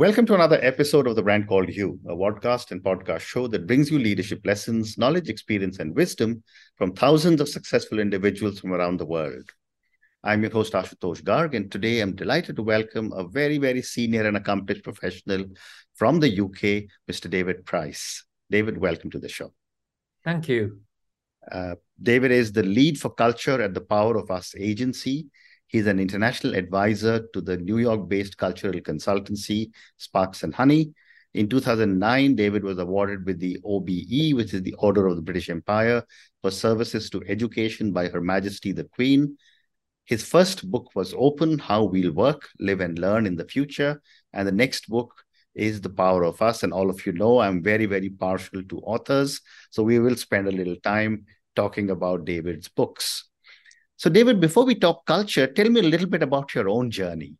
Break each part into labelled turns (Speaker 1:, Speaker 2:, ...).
Speaker 1: Welcome to another episode of The Brand Called You, a podcast and podcast show that brings you leadership lessons, knowledge, experience, and wisdom from thousands of successful individuals from around the world. I'm your host, Ashutosh Garg, and today I'm delighted to welcome a very, very senior and accomplished professional from the UK, Mr. David Price. David, welcome to the show.
Speaker 2: Thank you.
Speaker 1: Uh, David is the lead for culture at the Power of Us agency He's an international advisor to the New York based cultural consultancy Sparks and Honey. In 2009, David was awarded with the OBE, which is the Order of the British Empire, for services to education by Her Majesty the Queen. His first book was Open How We'll Work, Live and Learn in the Future. And the next book is The Power of Us. And all of you know I'm very, very partial to authors. So we will spend a little time talking about David's books. So, David, before we talk culture, tell me a little bit about your own journey.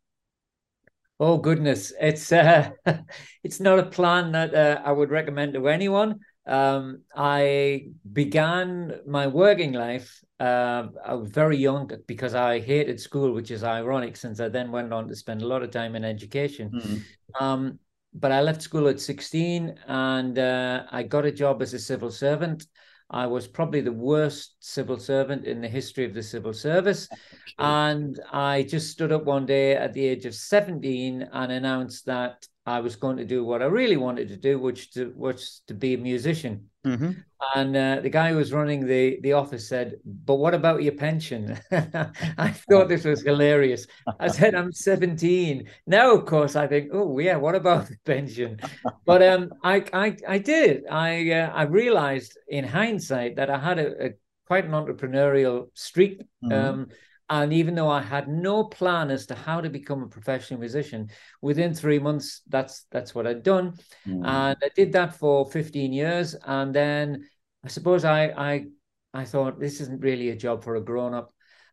Speaker 2: Oh goodness, it's uh, it's not a plan that uh, I would recommend to anyone. Um, I began my working life. Uh, I was very young because I hated school, which is ironic since I then went on to spend a lot of time in education. Mm-hmm. Um, but I left school at 16 and uh, I got a job as a civil servant. I was probably the worst civil servant in the history of the civil service. And I just stood up one day at the age of 17 and announced that I was going to do what I really wanted to do, which to, was to be a musician. Mm-hmm. And uh, the guy who was running the, the office said, But what about your pension? I thought this was hilarious. I said, I'm 17. Now, of course, I think, Oh, yeah, what about the pension? But um, I, I, I did. I, uh, I realized in hindsight that I had a, a quite an entrepreneurial streak. Mm-hmm. Um, and even though I had no plan as to how to become a professional musician, within three months, that's that's what I'd done, mm. and I did that for 15 years. And then I suppose I I I thought this isn't really a job for a grown up,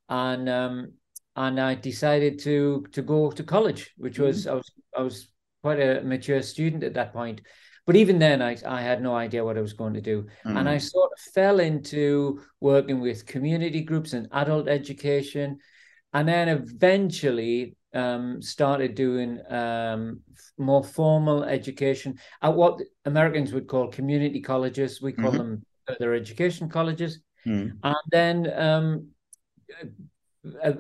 Speaker 2: and um, and I decided to to go to college, which was mm. I was I was quite a mature student at that point, but even then, I, I had no idea what I was going to do. Mm. And I sort of fell into working with community groups and adult education. And then eventually um, started doing um, more formal education at what Americans would call community colleges. We call mm-hmm. them further education colleges. Mm. And then um, uh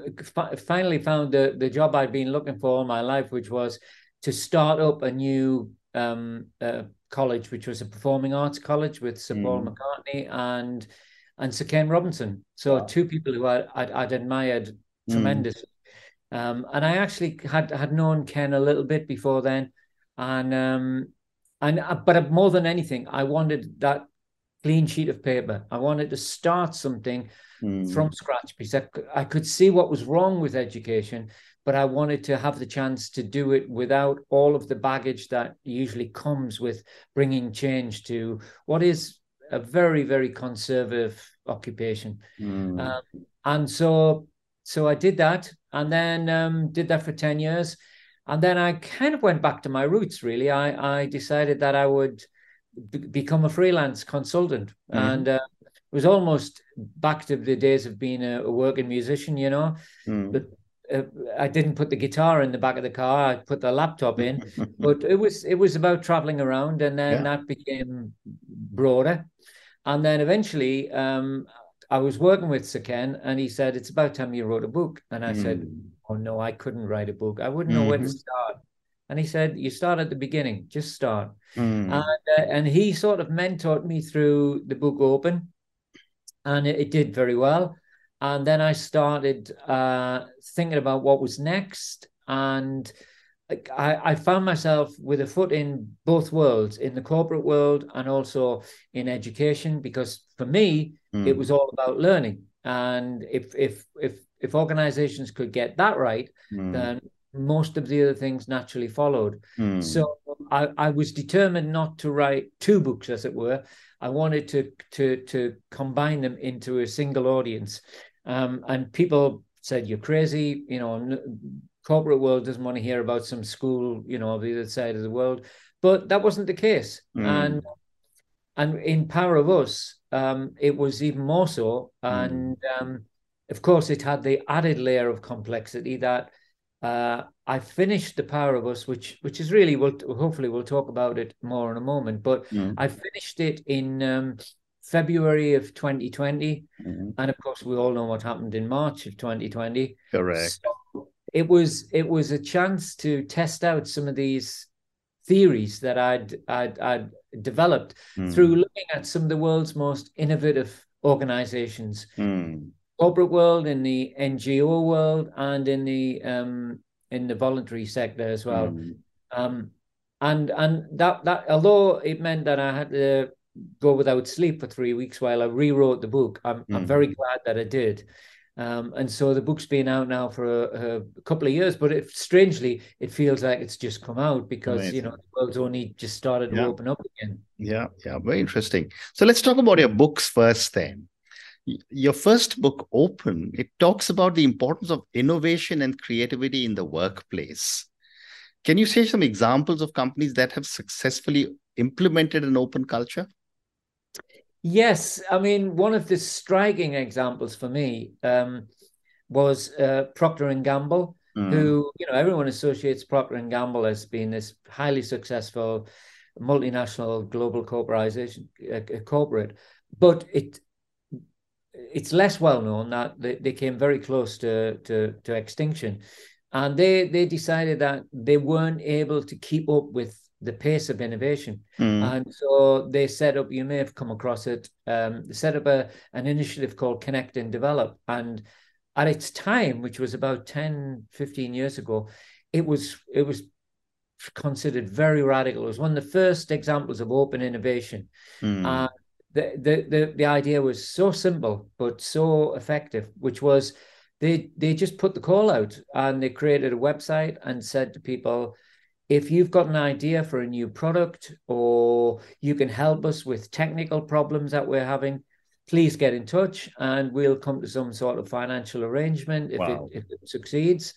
Speaker 2: finally found the, the job I'd been looking for all my life, which was to start up a new um, uh, college, which was a performing arts college with Sir mm. Paul McCartney and and Sir Ken Robinson. So wow. two people who I, I'd, I'd admired mm. tremendously. Um, and I actually had had known Ken a little bit before then, and um, and uh, but more than anything, I wanted that clean sheet of paper. I wanted to start something mm. from scratch because I, I could see what was wrong with education, but I wanted to have the chance to do it without all of the baggage that usually comes with bringing change to what is a very, very conservative occupation. Mm. Um, and so, so I did that, and then um, did that for ten years, and then I kind of went back to my roots. Really, I I decided that I would b- become a freelance consultant, mm. and uh, it was almost back to the days of being a, a working musician, you know. Mm. But uh, I didn't put the guitar in the back of the car. I put the laptop in, but it was it was about traveling around, and then yeah. that became broader. And then eventually, um, I was working with Sir Ken, and he said, "It's about time you wrote a book." And I mm. said, hmm. "Oh no, I couldn't write a book. I wouldn't know mm-hmm. where to mm-hmm. start." And he said, "You start at the beginning. Just start." Mm. And uh, and he sort of mentored me through the book Open, and it, it did very well and then I started uh, thinking about what was next, and I, I, found myself with a foot in both worlds, in the corporate world and also in education, because for me mm. it was all about learning, and if if if if organizations could get that right, mm. then most of the other things naturally followed. Mm. So I, I was determined not to write two books, as it were. I wanted to to to combine them into a single audience. Um, and people said, You're crazy. You know, corporate world doesn't want to hear about some school, you know, of the other side of the world. But that wasn't the case. Mm. And and in Power of Us, um, it was even more so. Mm. And um, of course, it had the added layer of complexity that uh, I finished The Power of Us, which which is really we'll hopefully we'll talk about it more in a moment. But mm. I finished it in um, February of 2020, mm-hmm. and of course we all know what happened in March of 2020.
Speaker 1: Correct.
Speaker 2: So it was it was a chance to test out some of these theories that I'd I'd, I'd developed mm. through looking at some of the world's most innovative organizations. Mm corporate world, in the NGO world, and in the um, in the voluntary sector as well. Mm. Um, and and that that although it meant that I had to go without sleep for three weeks while I rewrote the book, I'm mm. I'm very glad that I did. Um, and so the book's been out now for a, a couple of years, but it, strangely, it feels like it's just come out because Amazing. you know the world's only just started yeah. to open up again.
Speaker 1: Yeah, yeah, very interesting. So let's talk about your books first, then your first book open it talks about the importance of innovation and creativity in the workplace can you share some examples of companies that have successfully implemented an open culture
Speaker 2: yes i mean one of the striking examples for me um, was uh, procter and gamble mm. who you know everyone associates procter and gamble as being this highly successful multinational global corporation uh, corporate but it it's less well known that they, they came very close to, to, to extinction. And they, they decided that they weren't able to keep up with the pace of innovation. Mm. And so they set up, you may have come across it, um, they set up a, an initiative called Connect and Develop. And at its time, which was about 10, 15 years ago, it was it was considered very radical. It was one of the first examples of open innovation. Mm. Uh, the, the the the idea was so simple but so effective, which was they they just put the call out and they created a website and said to people, if you've got an idea for a new product or you can help us with technical problems that we're having, please get in touch and we'll come to some sort of financial arrangement if wow. it if it succeeds.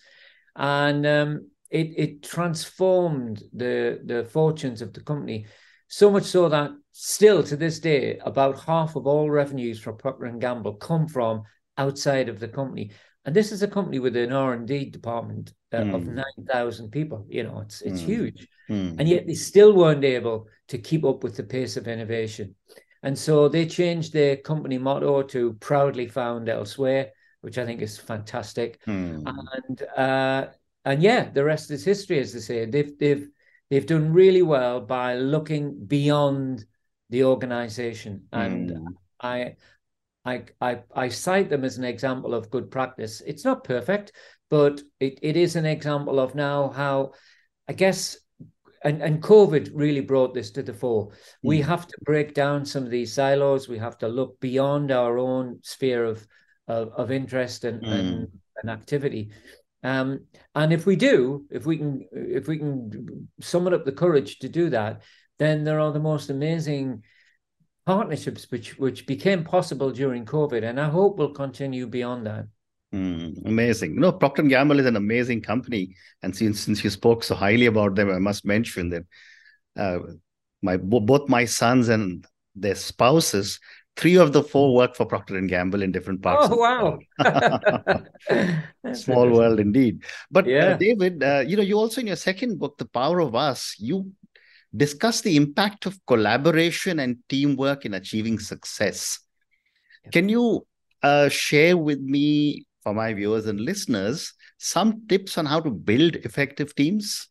Speaker 2: And um, it it transformed the the fortunes of the company so much so that still to this day, about half of all revenues for Procter and Gamble come from outside of the company. And this is a company with an R and D department uh, mm. of hmm. nine thousand people. You know, it's it's mm. huge, mm. and yet they still weren't able to keep up with the pace of innovation. And so they changed their company motto to "Proudly Found Elsewhere," which I think is fantastic. Hmm. And uh, and yeah, the rest is history, as they say. They've they've they've done really well by looking beyond the organization. And mm. I, I, I, I cite them as an example of good practice. It's not perfect, but it, it is an example of now how, I guess, and, and COVID really brought this to the fore. Mm. We have to break down some of these silos. We have to look beyond our own sphere of of, of interest and, mm. and, and activity. Um, and if we do, if we can, if we can summon up the courage to do that, then there are the most amazing partnerships which which became possible during COVID, and I hope will continue beyond that.
Speaker 1: Mm, amazing. No, Procter and Gamble is an amazing company, and since since you spoke so highly about them, I must mention that uh, my both my sons and their spouses, three of the four work for Procter and Gamble in different parts.
Speaker 2: Oh wow!
Speaker 1: Small world indeed. But uh, yeah. uh, David, uh, you know, you also in your second book, The Power of Us, you discuss the impact of collaboration and teamwork in achieving success. Can you uh, share with me, for my viewers and listeners, some tips on how to build effective teams?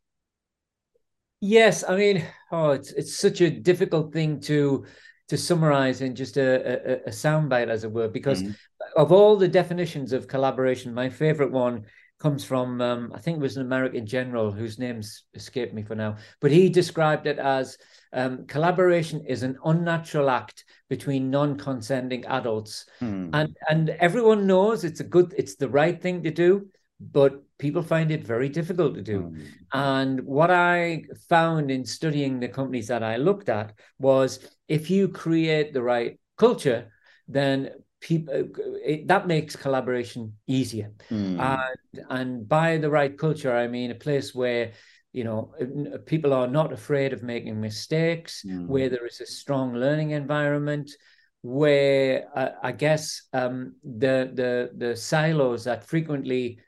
Speaker 2: Yes, I mean, oh, it's it's such a difficult thing to to summarize in just a, a, a soundbite, as it were, because mm. of all the definitions of collaboration, my favorite one comes from um, I think it was an American general whose name's escaped me for now, but he described it as um, collaboration is an unnatural act between non-consenting adults, hmm. and and everyone knows it's a good, it's the right thing to do, but people find it very difficult to do. Hmm. And what I found in studying the companies that I looked at was if you create the right culture, then people it, that makes collaboration easier mm. and and by the right culture i mean a place where you know people are not afraid of making mistakes mm. where there is a strong learning environment where uh, i guess um, the the the silos that frequently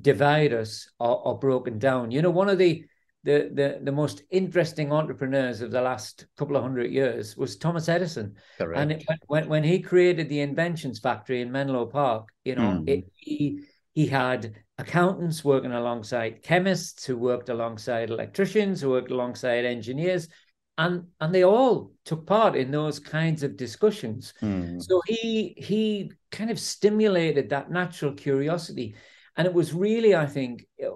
Speaker 2: divide us are, are broken down. You know, one of the the, the the most interesting entrepreneurs of the last couple of hundred years was Thomas Edison. Correct. And it, when when he created the inventions factory in Menlo Park, you know, mm. it, he he had accountants working alongside chemists who worked alongside electricians who worked alongside engineers and and they all took part in those kinds of discussions mm. so he he kind of stimulated that natural curiosity and it was really i think uh,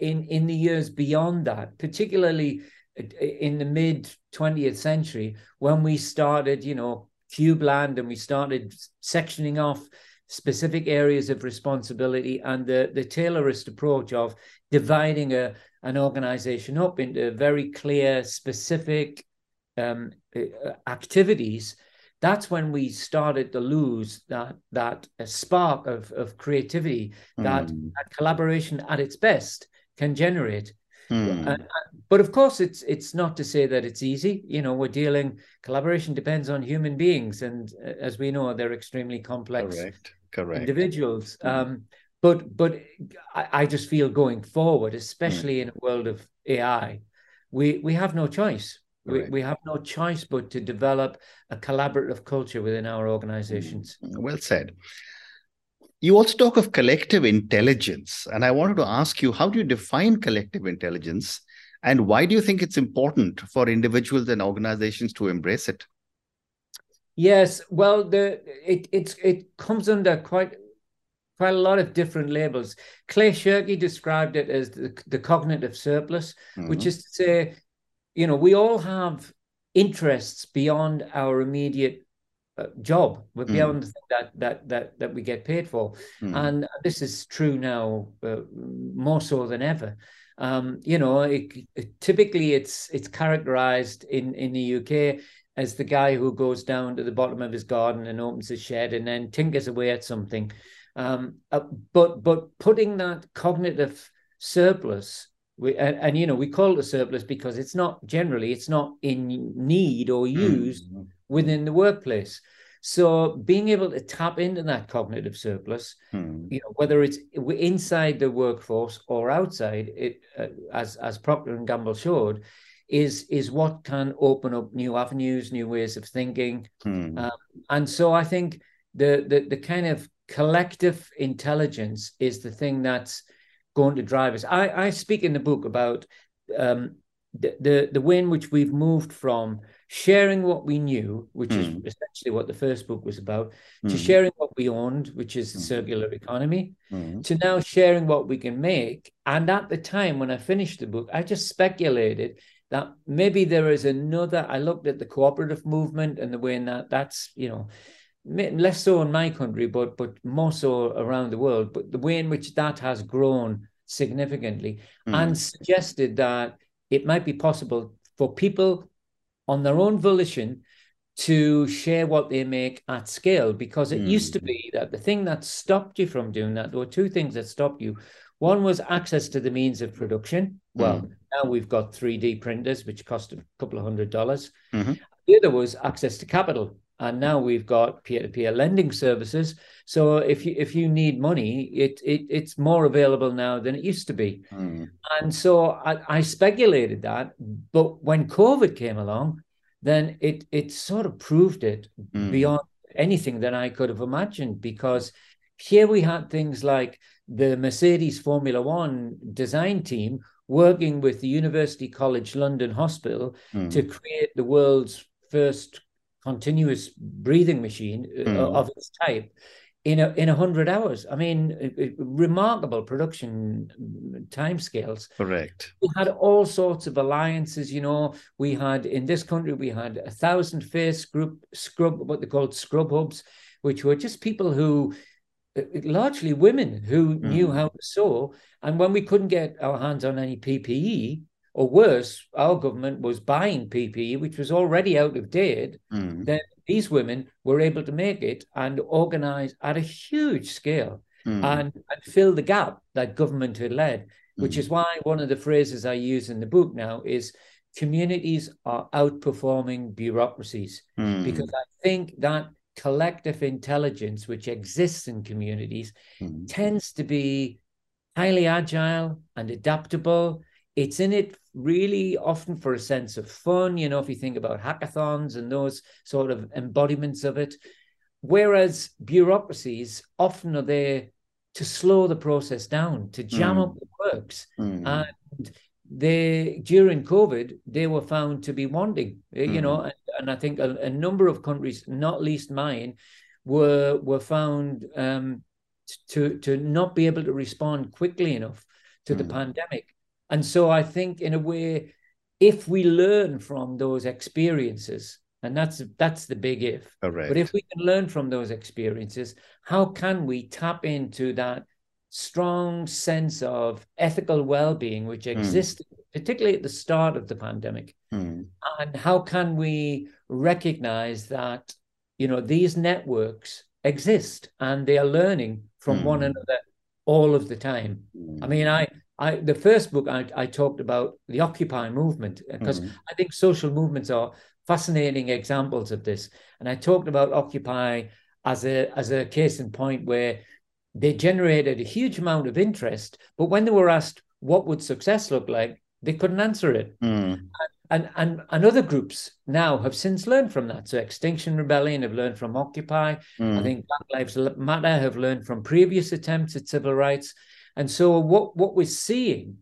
Speaker 2: in in the years beyond that particularly uh, in the mid 20th century when we started you know cubeland and we started sectioning off specific areas of responsibility and the the taylorist approach of dividing a an organization up into very clear specific um, uh, activities that's when we started to lose that that spark of of creativity that, mm. that collaboration at its best can generate. Mm. Uh, but of course, it's it's not to say that it's easy. You know, we're dealing. Collaboration depends on human beings, and uh, as we know, they're extremely complex
Speaker 1: Correct. Correct.
Speaker 2: individuals. Mm. Um, but but I, I, just feel going forward, especially mm. in a world of AI, we we have no choice. We, we have no choice but to develop a collaborative culture within our organizations.
Speaker 1: Mm, well said. You also talk of collective intelligence. And I wanted to ask you how do you define collective intelligence? And why do you think it's important for individuals and organizations to embrace it?
Speaker 2: Yes, well, the it it's it comes under quite quite a lot of different labels. Clay Shirky described it as the, the cognitive surplus, mm-hmm. which is to say you know, we all have interests beyond our immediate uh, job. We're mm. beyond mm. that that that that we get paid for, mm. and this is true now uh, more so than ever. Um, you know, it, it, typically it's it's characterized in in the UK as the guy who goes down to the bottom of his garden and opens his shed and then tinkers away at something. Um, uh, but but putting that cognitive surplus we, and, and, you know we call it a surplus because it's not generally it's not in need or used mm-hmm. within the workplace so being able to tap into that cognitive surplus mm. you know whether it's inside the workforce or outside it uh, as as procter and gamble showed is is what can open up new avenues new ways of thinking mm. um, and so i think the, the the kind of collective intelligence is the thing that's going to drive us. I, I speak in the book about um, the, the, the way in which we've moved from sharing what we knew, which mm. is hmm. essentially what the first book was about, mm. to hmm. sharing what we owned, which is the mm. circular economy, hmm. to now sharing what we can make. And at the time when I finished the book, I just speculated that maybe there is another. I looked at the cooperative movement and the way in that that's, you know, less so in my country, but but more so around the world. But the way in which that has grown significantly, mm. and suggested that it might be possible for people on their own volition to share what they make at scale. Because it mm. used to hmm. be that the thing that stopped you from doing that, there were two things that stopped you. One was access to the means of production. Well, mm. now we've got 3D printers, which cost a couple of hundred dollars. Mm-hmm. The other was access to capital and now we've got peer-to-peer lending services so if you if you need money it, it it's more available now than it used to be mm. and so I, I, speculated that but when covid came along then it it sort of proved it mm. beyond anything that i could have imagined because here we had things like the mercedes formula one design team working with the university college london hospital mm. to create the world's first continuous breathing machine mm. of its type in a in a hundred hours. I mean, remarkable production timescales.
Speaker 1: Correct.
Speaker 2: We had all sorts of alliances. You know, we had in this country we had a thousand face group scrub, what they called scrub hubs, which were just people who uh, largely women who mm. knew how to sew. And when we couldn't get our hands on any PPE, or worse, our government was buying PPE, which was already out of date. Mm. Then these women were able to make it and organize at a huge scale mm. and, and, fill the gap that government had led, which mm. is why one of the phrases I use in the book now is communities are outperforming bureaucracies. Mm. Because I think that collective intelligence which exists in communities mm. tends to be highly agile and adaptable. It's in it really often for a sense of fun. You know, if you think about hackathons and those sort of embodiments of it, whereas bureaucracies often are there to slow the process down, to jam mm. up the works. Mm. And they during COVID, they were found to be wanting, mm. you know, and, and I think a, a, number of countries, not least mine, were were found um, to to not be able to respond quickly enough to the mm. pandemic. And so I think in a way, if we learn from those experiences, and that's that's the big if.
Speaker 1: Correct.
Speaker 2: But if we can learn from those experiences, how can we tap into that strong sense of ethical well-being which hmm. existed mm. particularly at the start of the pandemic mm. and how can we recognize that you know these networks exist and they are learning from mm. one another all of the time i hmm. mean i I, the first book I, I talked about the Occupy movement because mm I think social movements are fascinating examples of this. And I talked about Occupy as a as a case in point where they generated a huge amount of interest, but when they were asked what would success look like, they couldn't answer it.
Speaker 1: Mm.
Speaker 2: And, and and other groups now have since learned from that. So Extinction Rebellion have learned from Occupy. Mm. I think Black Lives Matter have learned from previous attempts at civil rights. And so what what we're seeing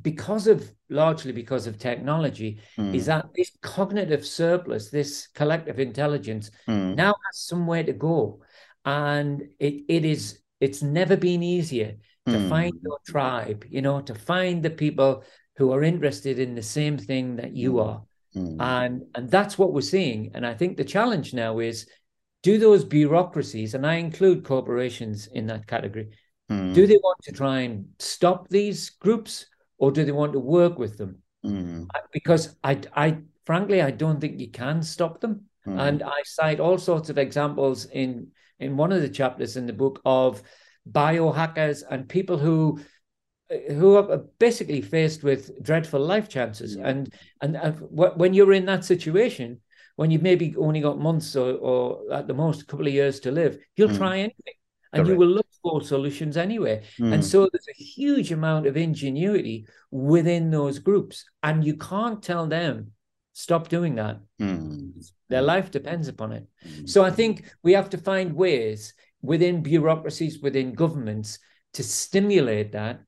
Speaker 2: because of largely because of technology mm. is that this cognitive surplus this collective intelligence mm. now has somewhere to go and it it is it's never been easier to mm. find your tribe you know to find the people who are interested in the same thing that you hmm. are hmm. and and that's what we're seeing and i think the challenge now is do those bureaucracies and i include corporations in that category hmm. do they want to try and stop these groups or do they want to work with them?
Speaker 1: Mm.
Speaker 2: Because I, I, frankly, I don't think you can stop them. Mm. And I cite all sorts of examples in in one of the chapters in the book of biohackers and people who who are basically faced with dreadful life chances. Yeah. And, and and when you're in that situation, when you've maybe only got months or, or at the most a couple of years to live, you'll mm. try anything and Correct. you will look for solutions anyway. Mm. And so there's a huge amount of ingenuity within those groups, and you can't tell them stop doing that.
Speaker 1: Mm.
Speaker 2: Their life depends upon it. Mm. So I think we have to find ways within bureaucracies, within governments, to stimulate that.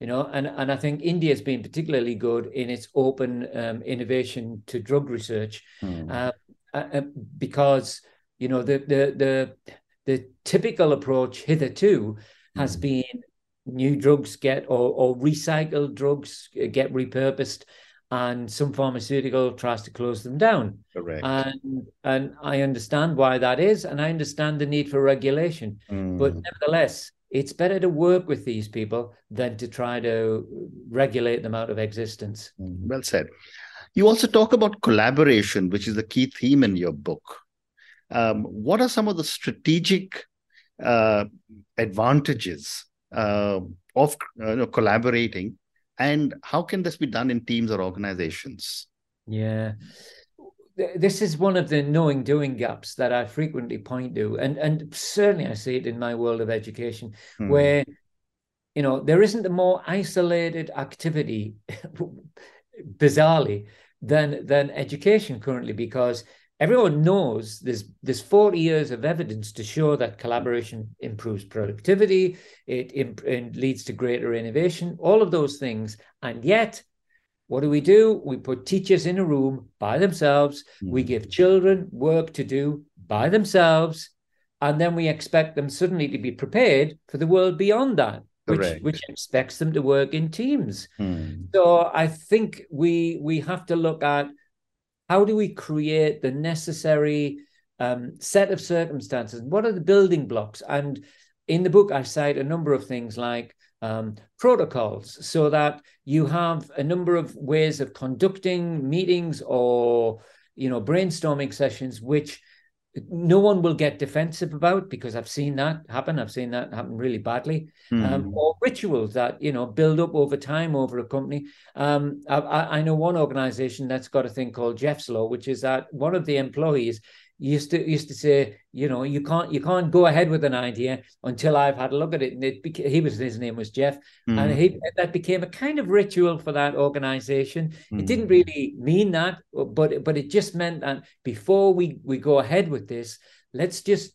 Speaker 2: You know, and, and I think India has been particularly good in its open um, innovation to drug research, uh, uh, because you know the the the the typical approach hitherto has mm. been new drugs get or, or recycled drugs get repurposed and some pharmaceutical tries to close them down.
Speaker 1: Correct.
Speaker 2: And and I understand why that is, and I understand the need for regulation. Mm. But nevertheless, it's better to work with these people than to try to regulate them out of existence.
Speaker 1: Mm, well said. You also talk about collaboration, which is a key theme in your book. Um, what are some of the strategic uh, advantages uh, of uh, you know, collaborating, and how can this be done in teams or organizations?
Speaker 2: Yeah, this is one of the knowing doing gaps that I frequently point to, and and certainly I see it in my world of education, hmm. where you know there isn't a more isolated activity, bizarrely, than than education currently because everyone knows there's there's 40 years of evidence to show that collaboration improves productivity it, imp- it, leads to greater innovation all of those things. And yet what do we do? We put teachers in a room by themselves. Mm. we give children work to do by themselves and then we expect them suddenly to be prepared for the world beyond that which, which expects them to work in teams.
Speaker 1: Mm.
Speaker 2: so i think we we have to look at how do we create the necessary um, set of circumstances? What are the building blocks? And in the book, I cite a number of things like um, protocols so that you have a number of ways of conducting meetings or you know brainstorming sessions which no one will get defensive about because I've seen that happen. I've seen that happen really badly. Mm. Um, hmm. or rituals that you know build up over time over a company. Um, I, I, know one organization that's got a thing called Jeff's Law, which is that one of the employees used to used to say, you know, you can't you can't go ahead with an idea until I've had a look at it. And it became, he was his name was Jeff, mm. and he that became a kind of ritual for that organization. Mm. It didn't really mean that, but but it just meant that before we we go ahead with this, let's just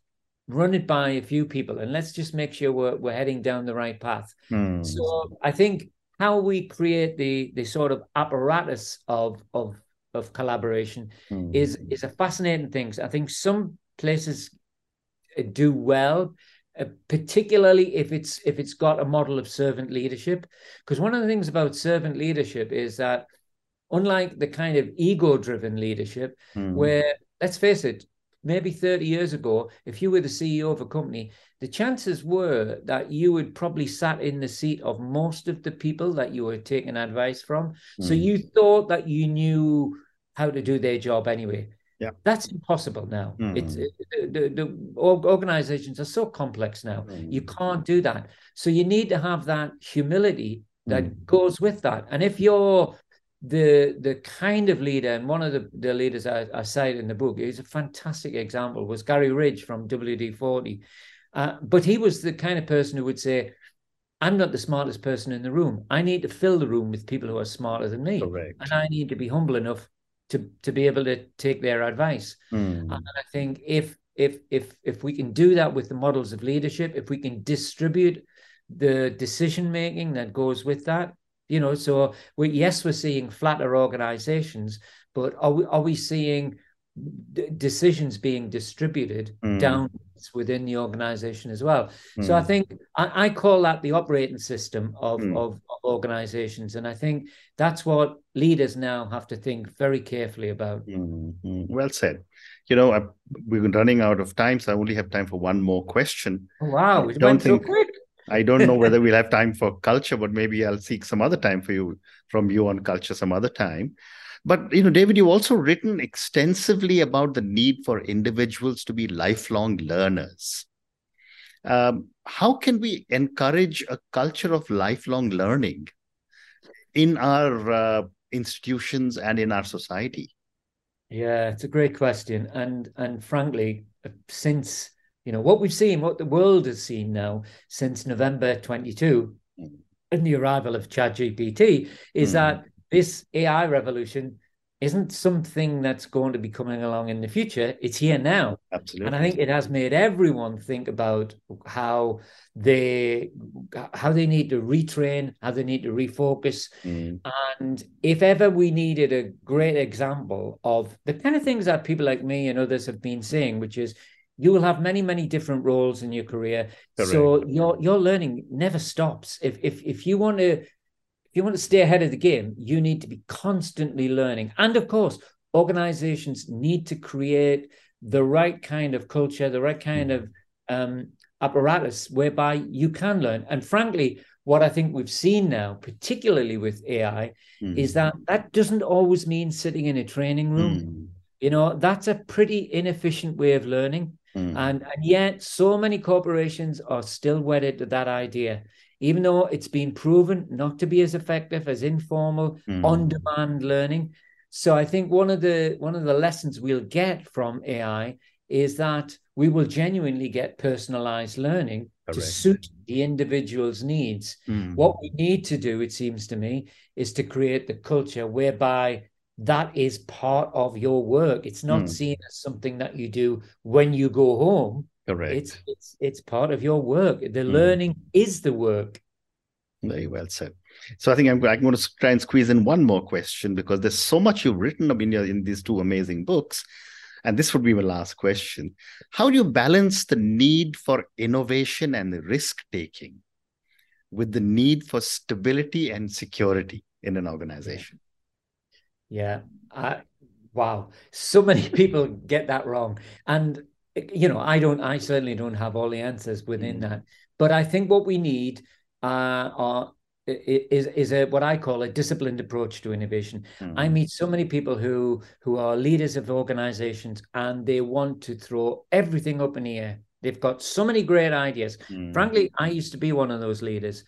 Speaker 2: run it by a few people and let's just make sure we're we're heading down the right path. Mm. So I think how we create the the sort of apparatus of of of collaboration mm. is is a fascinating thing. I think some places uh, do well, uh, particularly if it's if it's got a model of servant leadership. Because one of the things about servant leadership is that unlike the kind of ego-driven leadership, mm. where let's face it, maybe 30 years ago, if you were the CEO of a company, the chances were that you would probably sat in the seat of most of the people that you were taking advice from. Mm. So you thought that you knew how to do their job anyway.
Speaker 1: Yeah,
Speaker 2: that's impossible now. Mm. It's it, the, the, organizations are so complex now. Mm. You can't do that. So you need to have that humility that mm. goes with that. And if you're the the kind of leader, and one of the, the leaders I, I cite in the book is a fantastic example was Gary Ridge from WD forty, uh, but he was the kind of person who would say, I'm not the smartest person in the room. I need to fill the room with people who are smarter than me.
Speaker 1: Correct.
Speaker 2: And I need to be humble enough to to be able to take their advice. Mm. And I think if if if if we can do that with the models of leadership, if we can distribute the decision making that goes with that, you know, so we yes, we're seeing flatter organizations, but are we are we seeing d- decisions being distributed mm. down within the organization as well. Mm. So I hmm. think I, I, call that the operating system of, mm. of, of, organizations. And I think that's what leaders now have to think very carefully about.
Speaker 1: Mm-hmm. Well said. You know, I, we're running out of time, so I only have time for one more question.
Speaker 2: Oh, wow, it went think, so quick.
Speaker 1: I don't know whether we'll have time for culture, but maybe I'll seek some other time for you from you on culture some other time. But you know, David, you've also written extensively about the need for individuals to be lifelong learners. Um, how can we encourage a culture of lifelong learning in our uh, institutions and in our society?
Speaker 2: Yeah, it's a great question, and and frankly, since you know what we've seen, what the world has seen now since November twenty two, mm. and the arrival of ChatGPT, is mm. that this AI revolution isn't something that's going to be coming along in the future. It's here now.
Speaker 1: Absolutely.
Speaker 2: And I think it has made everyone think about how they how they need to retrain, how they need to refocus. Mm. And if ever we needed a great example of the kind of things that people like me and others have been saying, which is you will have many many different roles in your career Correct. so your your learning never stops if if if you want to you want to stay ahead of the game, you need to be constantly learning. And of course, organizations need to create the right kind of culture, the right kind of um, apparatus whereby you can learn. And frankly, what I think we've seen now, particularly with AI, mm. is that that doesn't always mean sitting in a training room. Mm. You know, that's a pretty inefficient way of learning. Mm. And, and yet, so many corporations are still wedded to that idea even though it's been proven not to be as effective as informal mm. on-demand learning so i think one of the one of the lessons we'll get from ai is that we will genuinely get personalized learning Correct. to suit the individual's needs mm. what we need to do it seems to me is to create the culture whereby that is part of your work it's not mm. seen as something that you do when you go home
Speaker 1: Correct.
Speaker 2: It's it's it's part of your work. The mm. learning is the work.
Speaker 1: Very well said. So I think I'm, I'm going to try and squeeze in one more question because there's so much you've written in, your, in these two amazing books. And this would be my last question. How do you balance the need for innovation and risk taking with the need for stability and security in an organization?
Speaker 2: Yeah. I, wow. So many people get that wrong. And you know, I don't, I certainly don't have all the answers within mm. that. But I think what we need uh, are is is a what I call a disciplined approach to innovation. Mm. I meet so many people who who are leaders of organizations and they want to throw everything up in the air. They've got so many great ideas. Mm. Frankly, I used to be one of those leaders.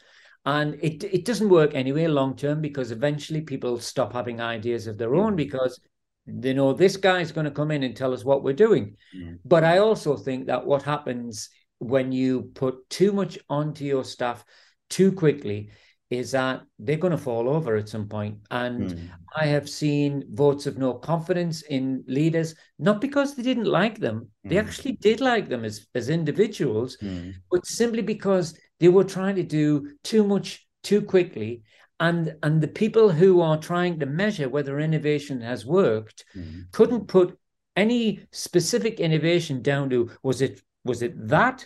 Speaker 2: And it it doesn't work anyway long term because eventually people stop having ideas of their own because they know this guy's going to come in and tell us what we're doing. Mm. But I also think that what happens when you put too much onto your staff too quickly is that they're going to fall over at some point. And mm. I have seen votes of no confidence in leaders, not because they didn't like them, mm. they hmm. actually did like them as, as individuals, mm. but simply because they were trying to do too much too quickly. And, and the people who are trying to measure whether innovation has worked hmm. couldn't put any specific innovation down to was it was it that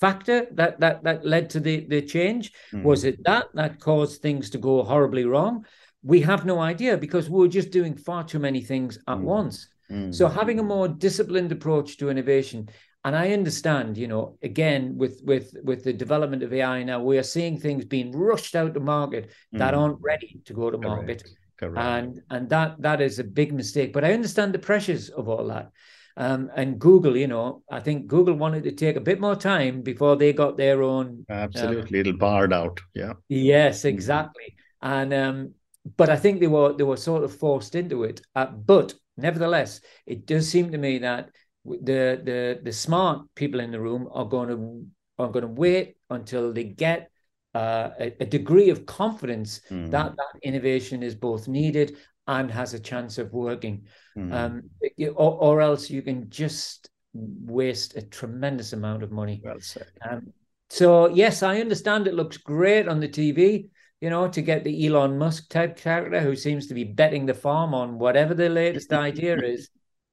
Speaker 2: factor that that that led to the the change? Mm. Was it that that caused things to go horribly wrong? We have no idea because we are just doing far too many things at mm. once. Mm. So having a more disciplined approach to innovation, and I understand, you know, again with with with the development of AI now, we are seeing things being rushed out to market that hmm. aren't ready to go to Correct. market. Correct. And and that that is a big mistake. But I understand the pressures of all that. Um, and Google, you know, I think Google wanted to take a bit more time before they got their own.
Speaker 1: Absolutely, um, little Bard out. Yeah.
Speaker 2: Yes, mm-hmm. exactly. Mm-hmm. And um, but I think they were they were sort of forced into it. Uh, but nevertheless, it does seem to me that the the the smart people in the room are going to are going to wait until they get uh, a, a, degree of confidence mm. that that innovation is both needed and has a chance of working. Mm. Um, or, or, else you can just waste a tremendous amount of money.
Speaker 1: Well said.
Speaker 2: Um, so yes, I understand it looks great on the TV. You know, to get the Elon Musk type character who seems to be betting the farm on whatever the latest idea is.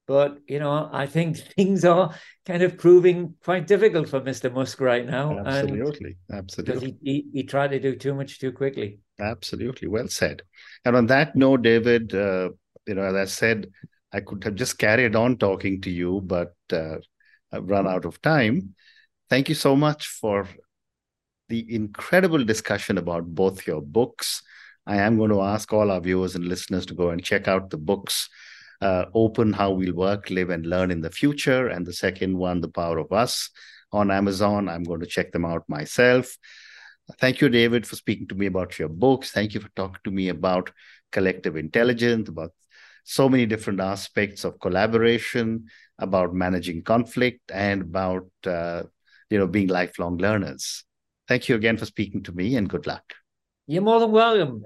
Speaker 2: But you know, I think things are kind of proving quite difficult for Mr. Musk right now.
Speaker 1: Absolutely, absolutely.
Speaker 2: He, he, he tried to do too much too quickly.
Speaker 1: Absolutely, well said. And on that note, David, uh, you know, as I said, I could have just carried on talking to you, but uh, I've run out of time. Thank you so much for the incredible discussion about both your books. I am going to ask all our viewers and listeners to go and check out the books uh, Open How We'll Work, Live, and Learn in the Future, and the second one, The Power of Us, on Amazon. I'm going to check them out myself. Thank you, David, for speaking to me about your books. Thank you for talking to me about collective intelligence, about so many different aspects of collaboration, about managing conflict, and about uh, you know being lifelong learners. Thank you again for speaking to me, and good luck.
Speaker 2: You're more than welcome.